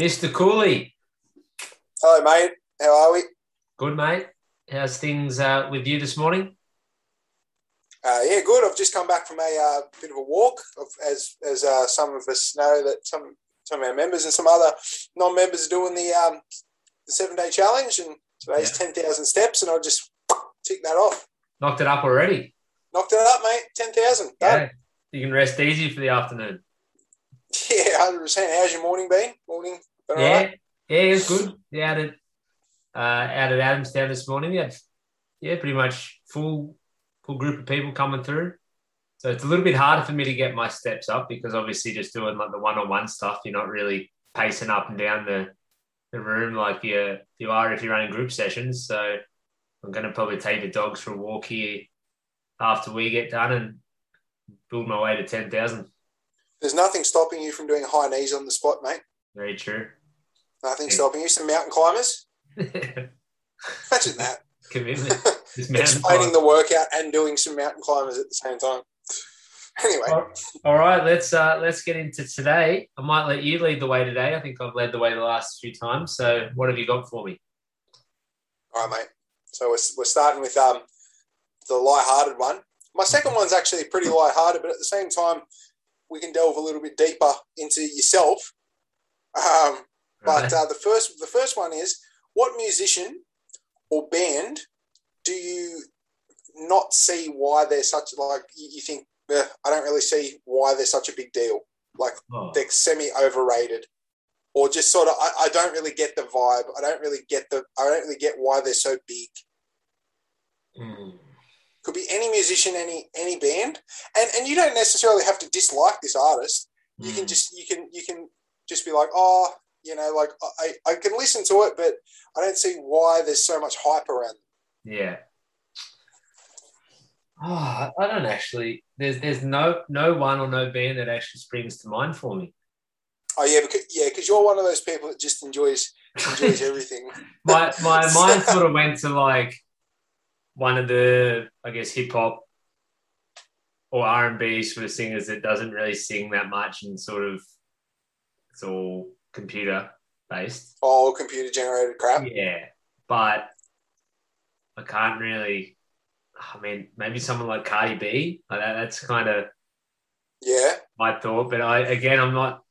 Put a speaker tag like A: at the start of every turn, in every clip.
A: Mr. Cooley.
B: Hello, mate. How are we?
A: Good, mate. How's things uh, with you this morning?
B: Uh, yeah, good. I've just come back from a uh, bit of a walk, of, as as uh, some of us know that some some of our members and some other non-members are doing the um, the seven day challenge, and today's
A: Yeah.
B: ten thousand steps, and I just tick that off.
A: Knocked it up already.
B: Knocked it up, mate. Ten thousand.
A: Yeah. You can rest easy for the afternoon.
B: Yeah, hundred percent. How's your morning been? Morning. All
A: Yeah.
B: right?
A: Yeah, it's good. Yeah, out at, uh, out at Adamstown this morning. We had, yeah, pretty much full full group of people coming through. So it's a little bit harder for me to get my steps up because obviously just doing like the one on one stuff, you're not really pacing up and down the, the room like you you are if you're running group sessions. So I'm going to probably take the dogs for a walk here after we get done and build my way to ten thousand.
B: There's nothing stopping you from doing high knees on the spot, mate.
A: Very true.
B: Nothing stopping you. Some mountain climbers. Imagine that.
A: Commitment.
B: Explaining the workout and doing some mountain climbers at the same time. Anyway,
A: All- All right, let's uh, let's get into today. I might let you lead the way today. I think I've led the way the last few times. So, what have you got for me?
B: all right, mate. So we're, we're starting with um, the light-hearted one. My second one's actually pretty light-hearted, but at the same time, we can delve a little bit deeper into yourself. Um, but uh, the first the first one is what musician or band do you not see why they're such like you think "Eh, I don't really see why they're such a big deal. Like
A: Oh,
B: they're semi overrated or just sort of I, I don't really get the vibe. I don't really get the I don't really get why they're so big.
A: Mm.
B: could be any musician any any band. And and you don't necessarily have to dislike this artist. You can
A: Mm.
B: just you can you can just be like oh you know like I, I can listen to it but I don't see why there's so much hype around them.
A: yeah. Oh, I don't actually. There's there's no no one or no band that actually springs to mind for me.
B: oh yeah because yeah because you're one of those people that just enjoys enjoys everything
A: my my mind sort of went to like one of the I guess hip hop or R and B sort of singers that doesn't really sing that much and sort of it's all computer based.
B: all computer generated crap
A: Yeah, but I can't really. I mean, maybe someone like Cardi B. Like that, that's kind of
B: yeah
A: my thought. But I again, I'm not.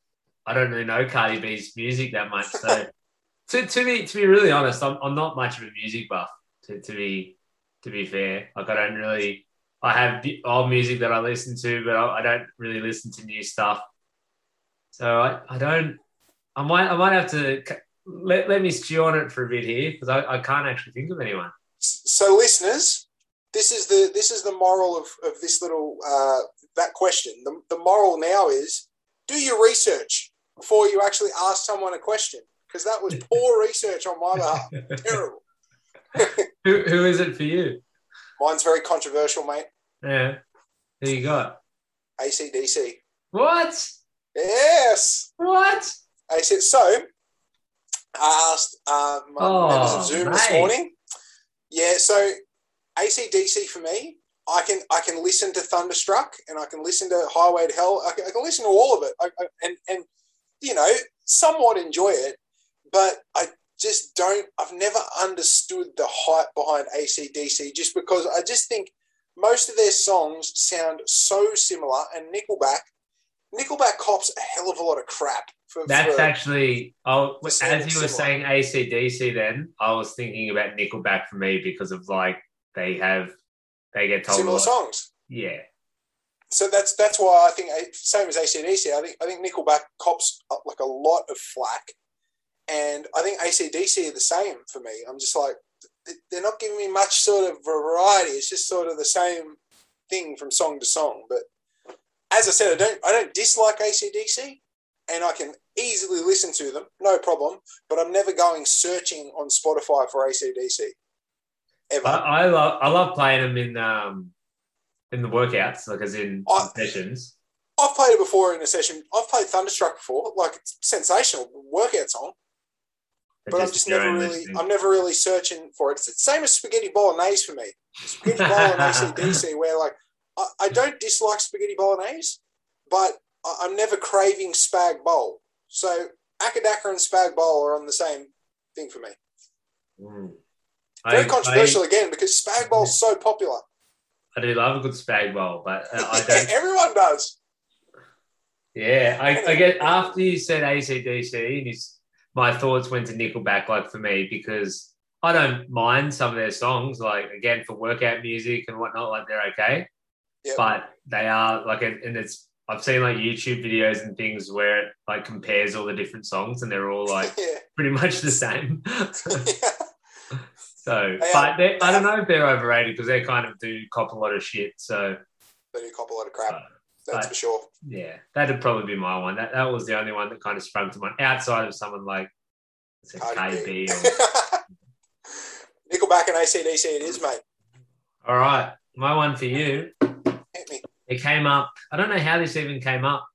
A: I don't really know Cardi B's music that much. So to, to be to be really honest, I'm, I'm not much of a music buff. To, to be to be fair, like I don't really. I have old music that I listen to, but I, I don't really listen to new stuff. So I, I don't. I might I might have to let, let me stew on it for a bit here because I, I can't actually think of anyone.
B: so listeners this is the this is the moral of, of this little uh, that question the, the moral now is do your research before you actually ask someone a question because that was poor research on my behalf terrible
A: Who who is it for you?
B: mine's very controversial mate
A: Yeah, who you got?
B: acdc
A: What?
B: yes
A: What?
B: AC. so i asked uh, my
A: Oh,
B: members of zoom this morning yeah so acdc for me I can I can listen to Thunderstruck and I can listen to Highway to Hell. I can, I can listen to all of it, I, I, and and you know somewhat enjoy it, but I just don't. I've never understood the hype behind ACDC just because I just think most of their songs sound so similar. And Nickelback, Nickelback cops a hell of a lot of crap. For,
A: That's
B: for,
A: actually, oh, as you were
B: similar.
A: saying ACDC, then I was thinking about Nickelback for me because of like they have they get told
B: similar songs.
A: Yeah,
B: So that's that's why I think same as ACDC. I think I think Nickelback cops like a lot of flack, and I think ACDC are the same for me. I'm just like they're not giving me much sort of variety. It's just sort of the same thing from song to song. But as I said, I don't I don't dislike ACDC, and I can easily listen to them, no problem. But I'm never going searching on Spotify for ACDC ever.
A: I, I love I love playing them in um in the workouts, like as in
B: I-
A: sessions.
B: I've played it before in a session. I've played Thunderstruck before. Like it's sensational workout song. but I'm just never really,
A: listening.
B: I'm never really searching for it. It's the same as spaghetti bolognese for me. Spaghetti bolognese ACDC, where like I, I don't dislike spaghetti bolognese, but I- I'm never craving spag bowl. So Acca Dacca and Spag Bowl are on the same thing for me.
A: Mm.
B: Very
A: I-
B: controversial again because Spag is so popular.
A: I, I do love a good spag bowl, but uh, I don't.
B: Everyone does.
A: Yeah, I, I get after you said ACDC, and his, my thoughts went to Nickelback, like for me, because I don't mind some of their songs, like again for workout music and whatnot, like they're okay,
B: Yep.
A: but they are like, and it's I've seen like YouTube videos and things where it like compares all the different songs, and they're all like
B: yeah.
A: pretty much the same. so,
B: They
A: but
B: are-
A: I don't know if they're overrated because they kind of do cop a lot of shit. So.
B: They do cop a lot of crap.
A: uh,
B: That's
A: but-
B: for sure.
A: yeah, that'd probably be my one. That that was the only one that kind of sprung to mind outside of someone like let's say
B: Cardi
A: KB.
B: B.
A: Or,
B: Nickelback and ACDC it is, mate.
A: all right, my one for you. It came up. I don't know how this even came up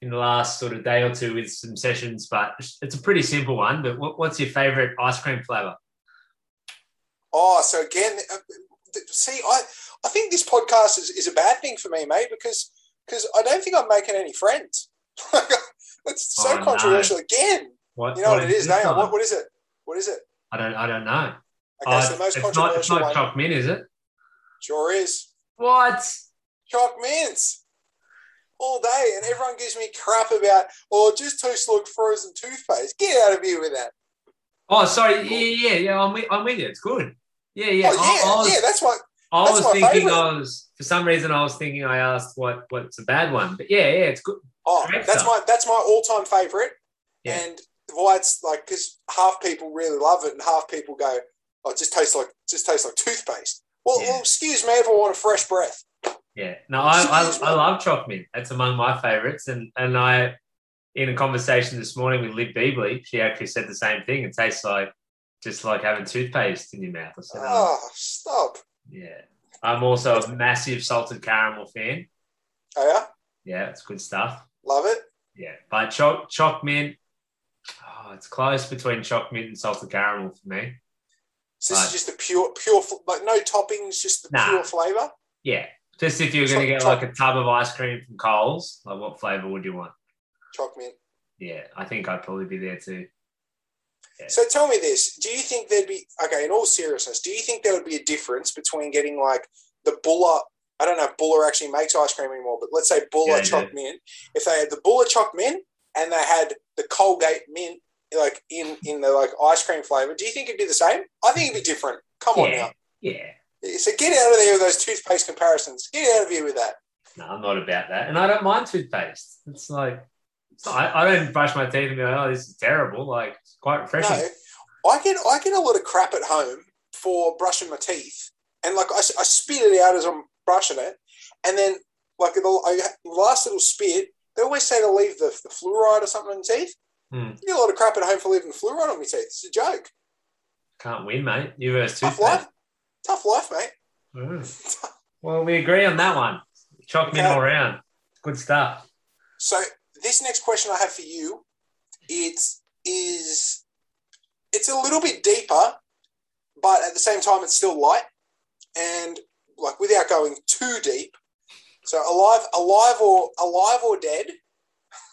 A: in the last sort of day or two with some sessions, but it's a pretty simple one. But what, what's your favorite ice cream flavor?
B: Oh, so again, uh, see, I, I think this podcast is, is a bad thing for me, mate, because because I don't think I'm making any friends. It's so
A: Oh, no.
B: controversial again.
A: What
B: You know what it is,
A: this
B: now. What, what is it? What is it?
A: I don't. I don't know.
B: Okay,
A: Oh,
B: so the most
A: it's not. It's
B: controversial
A: not
B: one
A: choc mint, is it?
B: sure is
A: What?
B: Chalk mints all day, and everyone gives me crap about, oh, just tastes like frozen toothpaste. Get out of here with that.
A: Oh, sorry. Yeah, yeah, yeah. I'm with, I'm with you. It's good. Yeah, yeah.
B: oh yeah,
A: I, I was,
B: yeah, that's what.
A: I
B: That's
A: was thinking
B: favourite.
A: I was for some reason I was thinking I asked what what's a bad one, but yeah, yeah, it's good.
B: Oh,
A: Correct
B: that's
A: stuff.
B: my that's my all time favorite.
A: Yeah.
B: And why it's like because half people really love it and half people go, oh, it just tastes like just tastes like toothpaste. Well,
A: Yeah.
B: well, excuse me if I want a fresh breath.
A: Yeah, no, I I, I love mint. That's among my favorites, and and I in a conversation this morning with Liv Beebley, she actually said the same thing. It tastes like just like having toothpaste in your mouth. I said, oh,
B: Oh, stop.
A: yeah. I'm also a massive salted caramel fan.
B: Oh yeah,
A: Yeah, it's good stuff.
B: love it.
A: Yeah, but choc choc mint. Oh, it's close between choc mint and salted caramel for me.
B: So this
A: Right.
B: is just the pure pure like no toppings, just the
A: Nah.
B: pure flavor.
A: Yeah. Just if you're going to get
B: choc-
A: like a tub of ice cream from Coles, like what flavor would you want?
B: Choc mint.
A: Yeah, I think I'd probably be there too. Yeah.
B: So tell me this: Do you think there'd be okay? In all seriousness, do you think there would be a difference between getting like the Bulla? I don't know if Bulla actually makes ice cream anymore, but let's say Bulla
A: Yeah,
B: Choc Mint. If they had the Bulla Choc Mint and they had the Colgate Mint, like in in the like ice cream flavor, do you think it'd be the same? I think it'd be different. Come on
A: now. yeah.
B: So get out of there with those toothpaste comparisons. Get out of here with that.
A: No, I'm not about that, and I don't mind toothpaste. It's like it's not- I, I don't brush my teeth and be like, "Oh, this is terrible." Like it's quite refreshing.
B: No, I get I get a lot of crap at home for brushing my teeth, and like I, I spit it out as I'm brushing it, and then like the, last little spit, they always say to leave the, the fluoride or something in the teeth.
A: Hmm.
B: You get a lot of crap at home for leaving fluoride on my teeth. It's a joke.
A: Can't win, mate. You versus toothpaste.
B: Tough life, mate.
A: Mm. Well, we agree on that one. Choc mint
B: Okay.
A: all round. Good stuff.
B: So this next question I have for you, it is is it's a little bit deeper, but at the same time it's still light and like without going too deep. So alive, alive or alive or dead,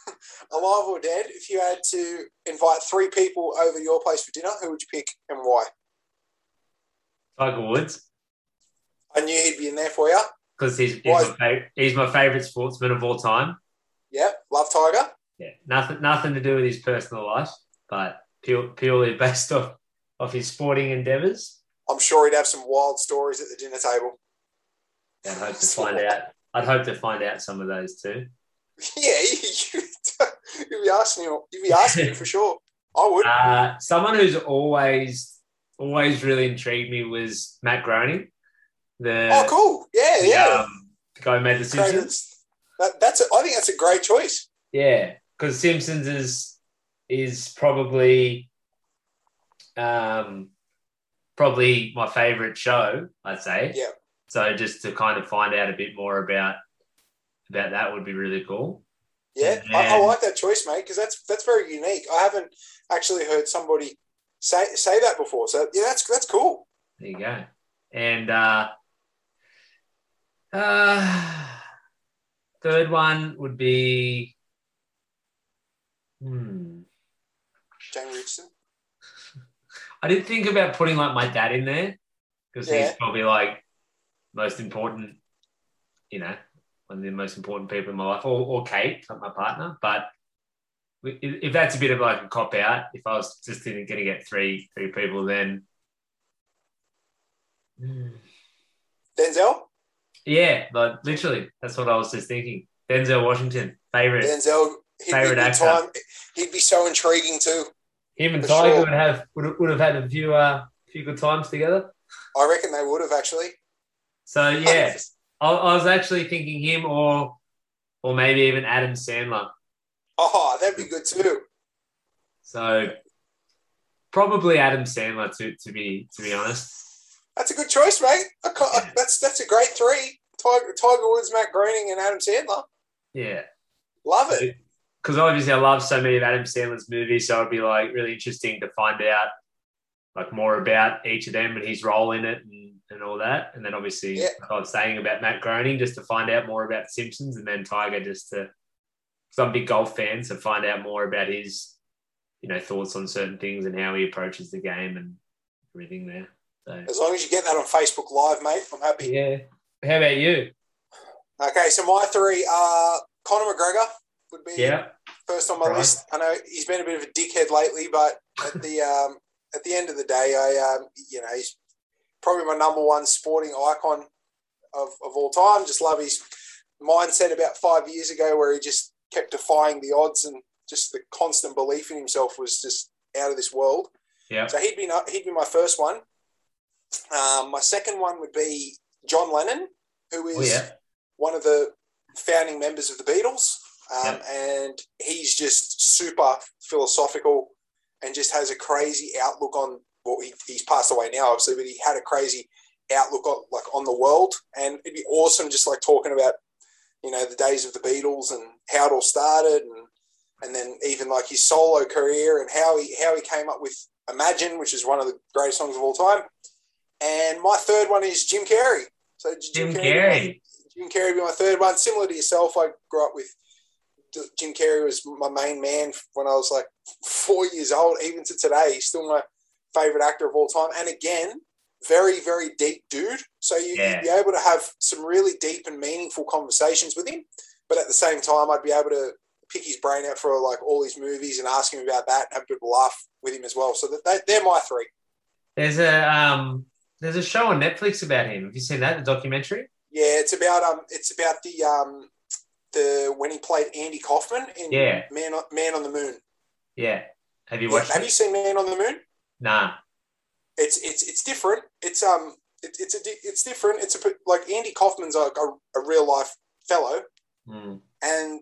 B: alive or dead. If you had to invite three people over to your place for dinner, who would you pick and why?
A: Tiger Woods,
B: I knew he'd be in there for you.
A: because he's, he's, my favorite, he's my favorite sportsman of all time.
B: Yeah, love Tiger.
A: Yeah, nothing nothing to do with his personal life, but pure, purely based off of his sporting endeavours.
B: I'm sure he'd have some wild stories at the dinner table.
A: I'd hope to find out. I'd hope to find out some of those too.
B: Yeah, you, you'd be asking him. You'd be asking him for sure. I would.
A: Uh, someone who's always always really intrigued me was Matt Groening, the,
B: oh, cool. Yeah,
A: the,
B: yeah.
A: um, guy who made the Simpsons.
B: That, that's. A, I think that's a great choice.
A: Yeah, because Simpsons is is probably um, probably my favorite show. I'd say.
B: Yeah.
A: So just to kind of find out a bit more about about that would be really cool.
B: Yeah, I, I like that choice, mate, because that's that's very unique. I haven't actually heard somebody say say that before. So yeah, that's that's cool.
A: There you go. And uh, uh, third one would be. Hmm.
B: Richardson.
A: I didn't think about putting like my dad in there because
B: Yeah.
A: he's probably like most important, you know, one of the most important people in my life, or, or Kate, like my partner. But if if that's a bit of like a cop out, if I was just going to get three three people, then.
B: Denzel.
A: yeah, like literally, that's what I was just thinking. Denzel Washington, favorite.
B: Denzel. Be
A: actor.
B: time. He'd be so intriguing too.
A: Him and Tiger
B: sure.
A: would have would have, would have had a few uh few good times together.
B: I reckon they would have actually.
A: So yeah, I, I was actually thinking him or or maybe even Adam Sandler.
B: Oh, that'd be good too.
A: So probably Adam Sandler to to be to be honest.
B: That's a good choice, mate. Ca- that's that's a great three. Tiger, Tiger Woods, Matt Groening, and Adam Sandler.
A: Yeah,
B: Love it.
A: because obviously I love so many of Adam Sandler's movies, so it'd be like really interesting to find out like more about each of them and his role in it and, and all that. And then obviously
B: Yeah.
A: like I was saying about Matt Groening just to find out more about The Simpsons and then Tiger just to because I'm a big golf fan, so find out more about his, you know, thoughts on certain things and how he approaches the game and everything there. So
B: As long as you get that on Facebook Live, mate, I'm happy.
A: yeah. How about you?
B: Okay, so my three are Conor McGregor would be
A: Yeah.
B: first on my
A: Right.
B: list. I know he's been a bit of a dickhead lately, but at the um, at the end of the day, I um, you know he's probably my number one sporting icon of, of all time. Just love his mindset about five years ago, where he just kept defying the odds and just the constant belief in himself was just out of this world.
A: Yeah.
B: So he'd be he'd be my first one. Um, my second one would be John Lennon, who is
A: Oh yeah.
B: one of the founding members of the Beatles, um,
A: Yep.
B: and he's just super philosophical and just has a crazy outlook on. Well, he, he's passed away now, obviously, but he had a crazy outlook on like on the world, and it'd be awesome just like talking about you know the days of the Beatles and how it all started, and and then even like his solo career and how he how he came up with Imagine, which is one of the greatest songs of all time. And my third one is Jim Carrey. So
A: Jim
B: Carrey-
A: Carrey.
B: Jim Carrey would be my third one. Similar to yourself, I grew up with Jim Carrey was my main man when I was like four years old. Even to today, he's still my favorite actor of all time. And again, very very deep dude. So you,
A: Yeah.
B: you'd be able to have some really deep and meaningful conversations with him. But at the same time, I'd be able to pick his brain out for like all his movies and ask him about that and have a bit of a laugh with him as well. So that, that they're my three.
A: There's a um there's a show on Netflix about him. Have you seen that? The documentary?
B: Yeah, it's about um, it's about the um, the when he played Andy Kaufman in
A: Yeah.
B: Man on, Man on the Moon.
A: Yeah. Have you
B: Yeah,
A: watched
B: have you seen Man on the Moon?
A: Nah.
B: It's it's it's different. It's um it, it's a it's different. It's a like Andy Kaufman's a, a, a real life fellow,
A: Hmm.
B: and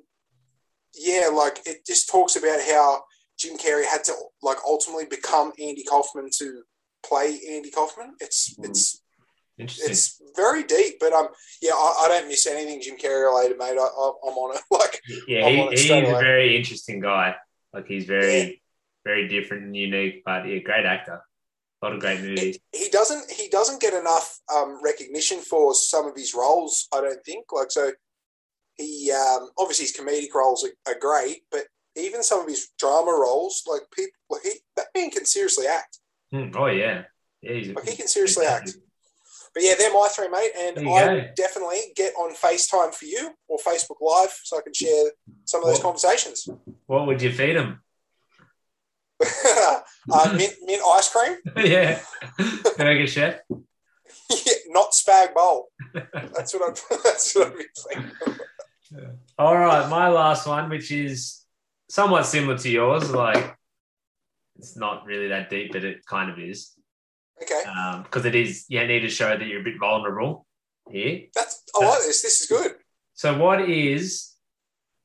B: yeah, like it just talks about how Jim Carrey had to like ultimately become Andy Kaufman to play Andy Kaufman. It's
A: Mm.
B: it's it's very deep, but um yeah, I, I don't miss anything Jim Carrey related, mate. I, I, I'm on it. Like
A: yeah, he, he's a
B: away.
A: very interesting guy. Like he's very,
B: Yeah.
A: very different and unique, but yeah, great actor. A lot of great movies.
B: he doesn't he doesn't get enough um, recognition for some of his roles. I don't think like so. He um, obviously his comedic roles are, are great, but even some of his drama roles, like people, like he that man can seriously act.
A: Hmm. Oh yeah. Yeah,
B: Like he can seriously act. But yeah, they're my three, mate, and I definitely get on FaceTime for you or Facebook Live so I can share some of those
A: Well-
B: conversations.
A: What would you feed him?
B: uh, mint, mint ice cream,
A: yeah. Can Burger chef.
B: yeah, not spag bowl. That's what I'm. That's what I'm thinking.
A: All right, my last one, which is somewhat similar to yours. Like, it's not really that deep, but it kind of is.
B: Okay, um,
A: Because it is, you need to show that you're a bit vulnerable here.
B: that's. I like this. This is good.
A: So, what is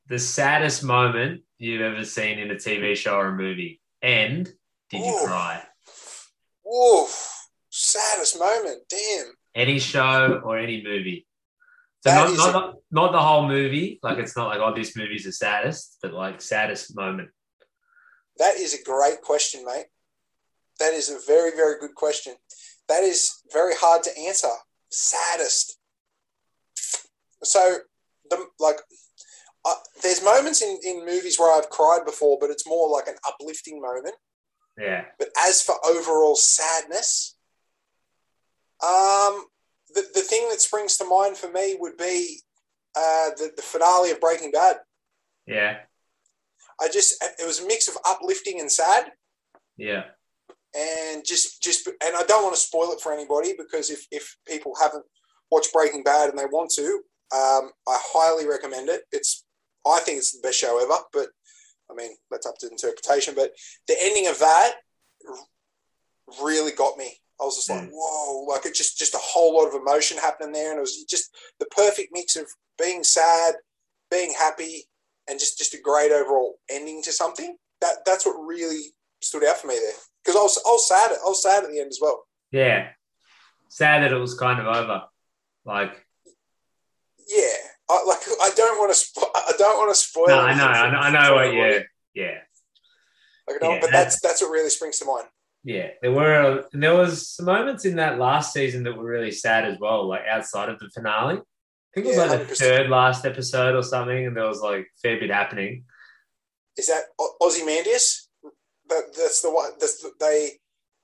A: the saddest moment you've ever seen in a TV show or a movie? And did you cry?
B: Woof. Saddest moment. Damn.
A: Any show or any movie? So, not, not, not the whole movie. Like, it's not like, oh, this movie's the saddest, but like, saddest moment.
B: That is a great question, mate. That is a very, very good question. That is very hard to answer. Saddest. So, the like, uh, there's moments in, in movies where I've cried before, but it's more like an uplifting moment.
A: Yeah.
B: But as for overall sadness, um, the, the thing that springs to mind for me would be uh, the, the finale of Breaking Bad.
A: Yeah.
B: I just it was a mix of uplifting and sad,
A: Yeah.
B: and just just and I don't want to spoil it for anybody because if if people haven't watched Breaking Bad and they want to, um, I highly recommend it. It's I think it's the best show ever, but I mean that's up to interpretation. But the ending of that really got me. I was just like, mm. whoa, like it just just a whole lot of emotion happening there, and it was just the perfect mix of being sad, being happy, and just just a great overall ending to something. That that's what really stood out for me there because I was I was sad I was sad at the end as well.
A: Yeah. Sad that it was kind of over. Like,
B: Yeah, I, like I don't want to spo- I don't want to spoil.
A: no, I know, I know, I know what you, yeah.
B: Like, I don't-
A: Yeah,
B: but that's that's what really springs to mind.
A: Yeah, there were and there was some moments in that last season that were really sad as well, like outside of the finale. I think it was
B: Yeah,
A: like the
B: 100%.
A: third last episode or something, and there was like a fair bit happening.
B: Is that Ozymandias? That that's the one. That's the, they.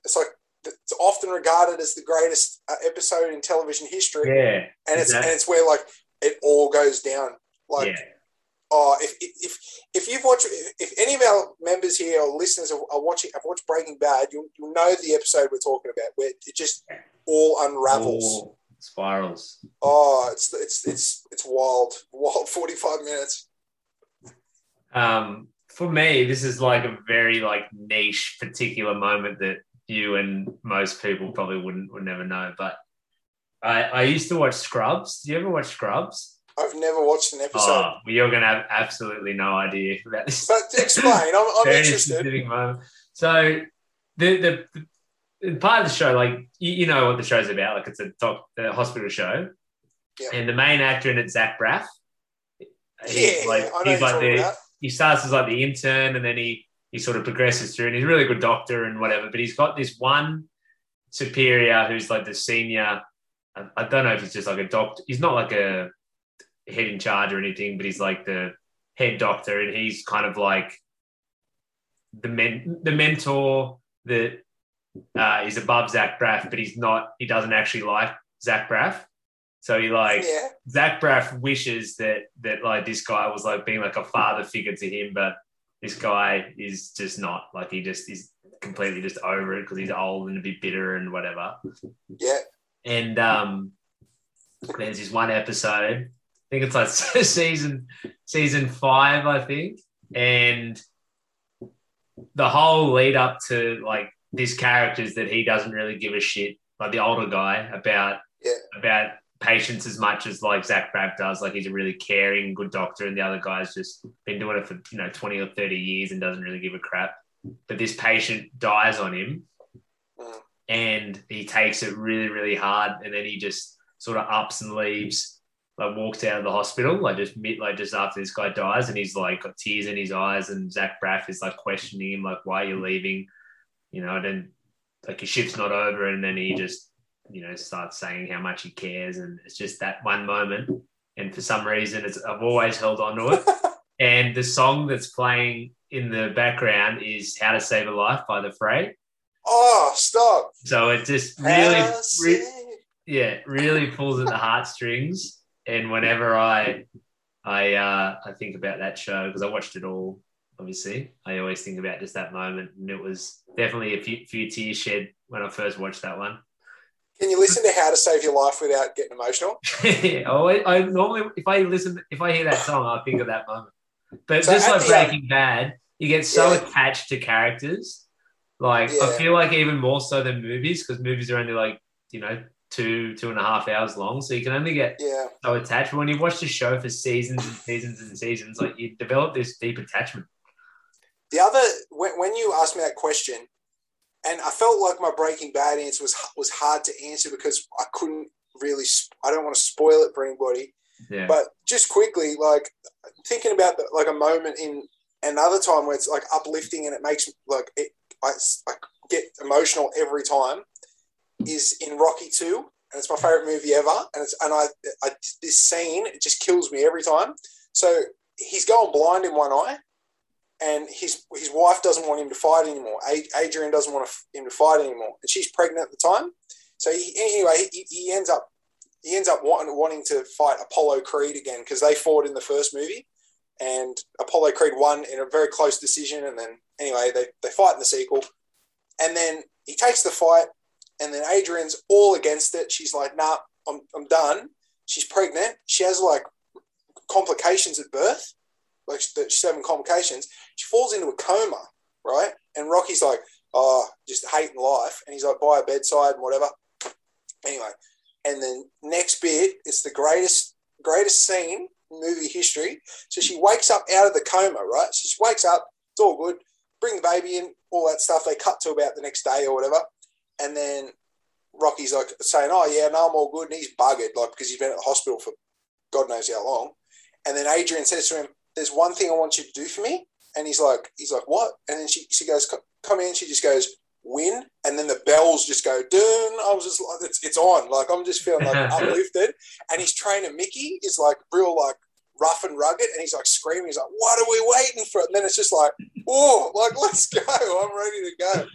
B: It's like it's often regarded as the greatest uh, episode in television history,
A: Yeah,
B: and it's
A: exactly.
B: and it's where like it all goes down. Like
A: yeah,
B: oh, if if if you've watched, if any of our members here or listeners are, are watching, have watched Breaking Bad, you'll you'll know the episode we're talking about, where it just all unravels.
A: Spirals.
B: Oh, it's it's it's it's wild, wild. Forty five minutes.
A: Um, for me, this is like a very like niche particular moment that you and most people probably wouldn't would never know. But I I used to watch Scrubs. Do you ever watch Scrubs?
B: I've never watched an episode,
A: Oh, well, you're gonna have absolutely no idea about this.
B: but explain. I'm, I'm interested.
A: So the, the the part of the show, like you, you know what the show's about, like it's a doc, a hospital show,
B: Yeah.
A: and the main actor in it, Zach Braff. He's
B: Yeah,
A: like
B: I know
A: he's like the
B: about.
A: he starts as like the intern, and then he he sort of progresses through, and he's a really good doctor and whatever. But he's got this one superior who's like the senior. I, I don't know if he's just like a doctor. He's not like a head in charge or anything, but he's like the head doctor, and he's kind of like the men, the mentor that uh, is above Zach Braff, but he's not. He doesn't actually like Zach Braff, so he like
B: yeah,
A: Zach Braff wishes that that like this guy was like being like a father figure to him, but this guy is just not. Like he just is completely just over it because he's old and a bit bitter and whatever.
B: yeah.
A: And um, there's this one episode. Think it's like season season five, I think, and the whole lead up to like this characters that he doesn't really give a shit, like the older guy, about
B: Yeah.
A: about patients as much as like Zach Braff does. Like he's a really caring, good doctor, and the other guy's just been doing it for you know twenty or thirty years and doesn't really give a crap. But this patient dies on him,
B: Mm.
A: and he takes it really, really hard, and then he just sort of ups and leaves, like walks out of the hospital, like just mid, like just after this guy dies, and he's like got tears in his eyes, and Zach Braff is like questioning him, like, "Why are you leaving?" You know, and then like his shift's not over, and then he just you know starts saying how much he cares, and it's just that one moment, and for some reason, it's I've always held on to it. And the song that's playing in the background is "How to Save a Life" by The Fray.
B: Oh, stop.
A: So it just really, re- yeah, really pulls at the heartstrings. And whenever I, I, uh, I think about that show because I watched it all. Obviously, I always think about just that moment, and it was definitely a few, few tears shed when I first watched that one.
B: Can you listen to How to Save Your Life without getting emotional?
A: I, I normally, if I listen, if I hear that song, I think of that moment. But
B: So
A: just like Breaking Bad, you get so
B: Yeah.
A: attached to characters. Like I feel like even more so than movies because movies are only like you know two two and a half hours long, so you can only get
B: Yeah.
A: so attached. But when you watch the show for seasons and seasons and seasons, like you develop this deep attachment.
B: The other, when, when you asked me that question, and I felt like my Breaking Bad answer was was hard to answer because I couldn't really. I don't want to spoil it for anybody.
A: Yeah,
B: But just quickly, like thinking about the, like a moment in another time where it's like uplifting and it makes like it, I, I get emotional every time is in Rocky Two, and it's my favorite movie ever. And it's and I, I this scene it just kills me every time. So he's going blind in one eye, and his his wife doesn't want him to fight anymore. Adrian doesn't want him to fight anymore, and she's pregnant at the time. So he, anyway, he, he ends up he ends up wanting, wanting to fight Apollo Creed again because they fought in the first movie, and Apollo Creed won in a very close decision. And then anyway, they they fight in the sequel, and then he takes the fight, and then Adrian's all against it. She's like, "Nah, I'm I'm done." She's pregnant. She has like complications at birth, like she's having complications. She falls into a coma, right? And Rocky's like, "Oh, just hating life," and he's like by her bedside and whatever. Anyway, and then next bit, it's the greatest greatest scene in movie history. So she wakes up out of the coma, right? So she wakes up, it's all good. Bring the baby in, all that stuff. They cut to about the next day or whatever, and then Rocky's like saying, "Oh yeah, no, I'm all good," and he's buggered, like because he's been at the hospital for God knows how long. And then Adrian says to him, "There's one thing I want you to do for me," and he's like, "He's like what?" And then she she goes, "Come in." She just goes, win, and then the bells just go dun. I was just like, it's, it's on. Like I'm just feeling like uplifted. And his trainer Mickey is like real like rough and rugged, and he's like screaming. He's like, "What are we waiting for?" And then it's just like, "Oh, like let's go! I'm ready to go."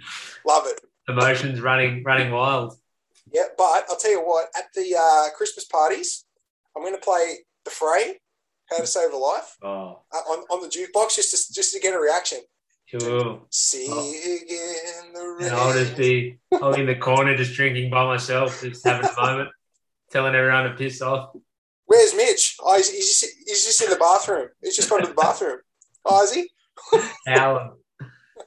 B: Love it.
A: Emotions running running wild.
B: Yeah, but I'll tell you what. At the uh, Christmas parties, I'm going to play the Fray, "How to Save a Life,"
A: oh.
B: uh, on on the jukebox just to just to get a reaction.
A: Cool.
B: See oh. again the rain.
A: And I'll just be I'll be in the corner just drinking by myself, just having a moment, telling everyone to piss off.
B: Where's Mitch? Oh, he's, he's, just, he's just in the bathroom. He's just gone to the bathroom. Oh, is he?
A: Alan.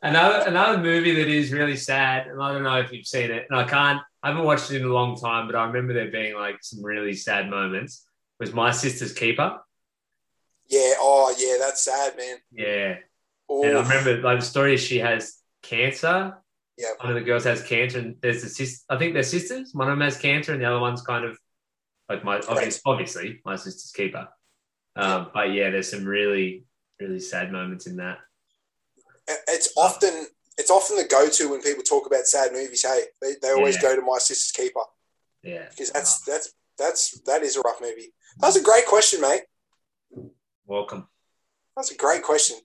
A: Another another movie that is really sad, and I don't know if you've seen it, and I can't I haven't watched it in a long time, but I remember there being like some really sad moments. Was My Sister's Keeper.
B: Yeah, oh yeah, that's sad, man.
A: Yeah. Oof. And I remember like the story is she has cancer.
B: Yeah.
A: One of the girls has cancer, and there's the sister. I think they're sisters. One of them has cancer, and the other one's kind of like my obviously, obviously my sister's keeper. Um, but yeah, there's some really really sad moments in that.
B: It's often it's often the go-to when people talk about sad movies. Hey, they, they always yeah. go to my sister's keeper.
A: Yeah,
B: because that's that's that's that is a rough movie. That's a great question, mate.
A: Welcome.
B: That's a great question.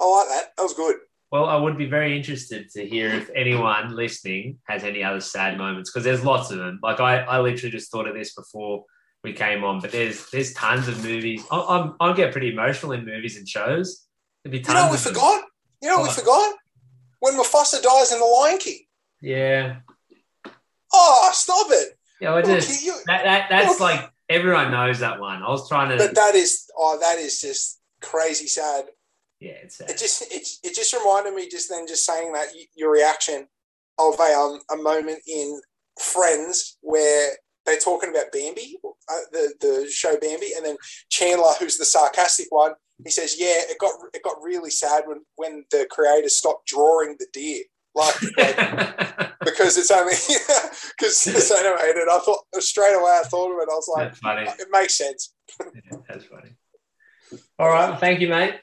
B: I like that. That was good.
A: Well, I would be very interested to hear if anyone listening has any other sad moments because there's lots of them. Like I, I literally just thought of this before we came on, but there's there's tons of movies. I, I'm, I get pretty emotional in movies and shows.
B: There'd be tons you know we forgot? You know what? we forgot? When Mufasa dies in The Lion King.
A: Yeah.
B: Oh, stop it.
A: Yeah, I just you, that, that that's like everyone knows that one. I was trying to
B: But that is oh that is just crazy sad
A: yeah, it's sad.
B: it just it, it just reminded me just then just saying that your reaction of a um a moment in Friends where they're talking about Bambi, uh, the the show Bambi, and then Chandler, who's the sarcastic one, he says, "Yeah, it got it got really sad when when the creators stopped drawing the deer." Like, like because it's only because it's animated. I thought straight away. I thought of it. I was like, it makes sense.
A: yeah, that's funny. All right, well, thank you, mate.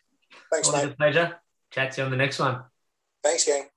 B: Thanks,
A: Always
B: mate.
A: a pleasure. Chat to you on the next one.
B: Thanks, gang.